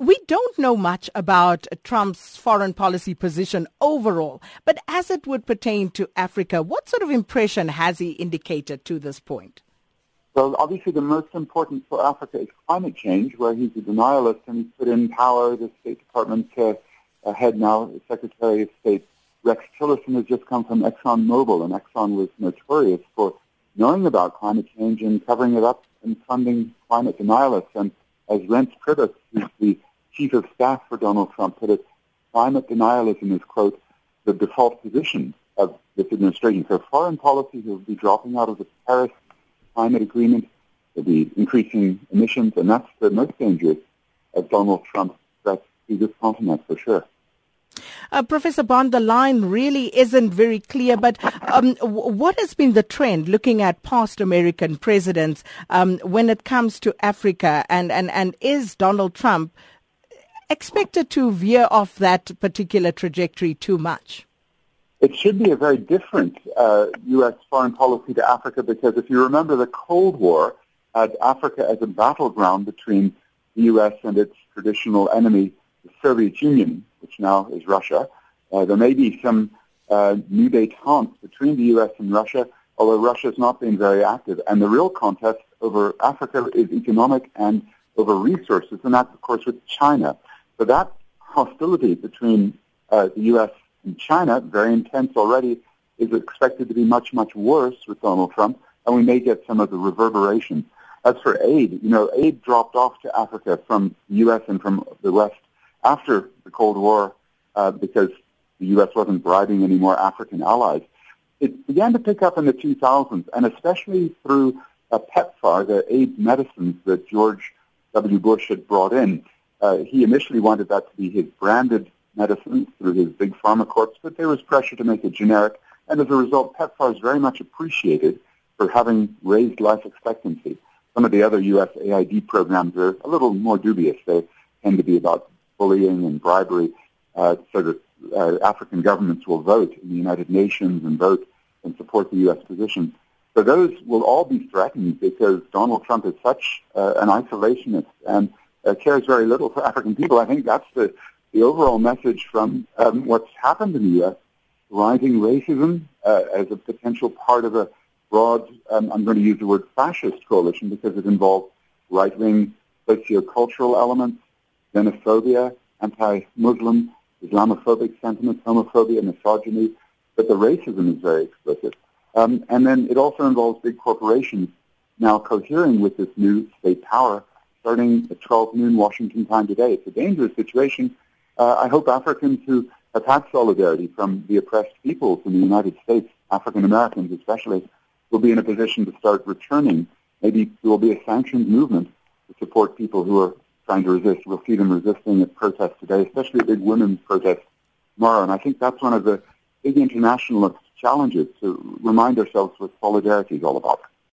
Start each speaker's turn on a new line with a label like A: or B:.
A: We don't know much about Trump's foreign policy position overall, but as it would pertain to Africa, what sort of impression has he indicated to this point?
B: Well, obviously the most important for Africa is climate change, where he's a denialist and he's put in power the State Department uh, head now, Secretary of State Rex Tillerson has just come from ExxonMobil, and Exxon was notorious for knowing about climate change and covering it up and funding climate denialists. And as Reince Priebus, who's the chief of staff for Donald Trump put it, climate denialism is, quote, the default position of this administration. So foreign policy will be dropping out of the Paris climate agreement, there'll be increasing emissions, and that's the most dangerous of Donald Trump's threats to this continent for sure.
A: Uh, Professor Bond, the line really isn't very clear, but um, what has been the trend looking at past American presidents um, when it comes to Africa? And, and, and is Donald Trump expected to veer off that particular trajectory too much?
B: It should be a very different uh, U.S. foreign policy to Africa because if you remember the Cold War had Africa as a battleground between the U.S. and its traditional enemy, the Soviet Union, which now is Russia. Uh, there may be some uh, new detente between the U.S. and Russia, although Russia has not been very active. And the real contest over Africa is economic and over resources, and that's, of course, with China. So that hostility between uh, the U.S. and China, very intense already, is expected to be much, much worse with Donald Trump, and we may get some of the reverberations. As for aid, you know, aid dropped off to Africa from the U.S. and from the West after the Cold War uh, because the U.S. wasn't bribing any more African allies. It began to pick up in the 2000s, and especially through uh, PEPFAR, the AIDS medicines that George W. Bush had brought in. Uh, he initially wanted that to be his branded medicine through his big pharma corps, but there was pressure to make it generic, and as a result, PEPFAR is very much appreciated for having raised life expectancy. Some of the other U.S. AID programs are a little more dubious. They tend to be about bullying and bribery, uh, so that uh, African governments will vote in the United Nations and vote and support the U.S. position. So those will all be threatened because Donald Trump is such uh, an isolationist and uh, cares very little for African people. I think that's the, the overall message from um, what's happened in the U.S. Rising racism uh, as a potential part of a broad, um, I'm going to use the word fascist coalition because it involves right-wing sociocultural elements, xenophobia, anti-Muslim, Islamophobic sentiments, homophobia, misogyny, but the racism is very explicit. Um, and then it also involves big corporations now cohering with this new state power starting at 12 noon Washington time today. It's a dangerous situation. Uh, I hope Africans who have had solidarity from the oppressed peoples in the United States, African Americans especially, will be in a position to start returning. Maybe there will be a sanctioned movement to support people who are trying to resist. We'll see them resisting at protests today, especially a big women's protest tomorrow. And I think that's one of the big internationalist challenges to remind ourselves what solidarity is all about.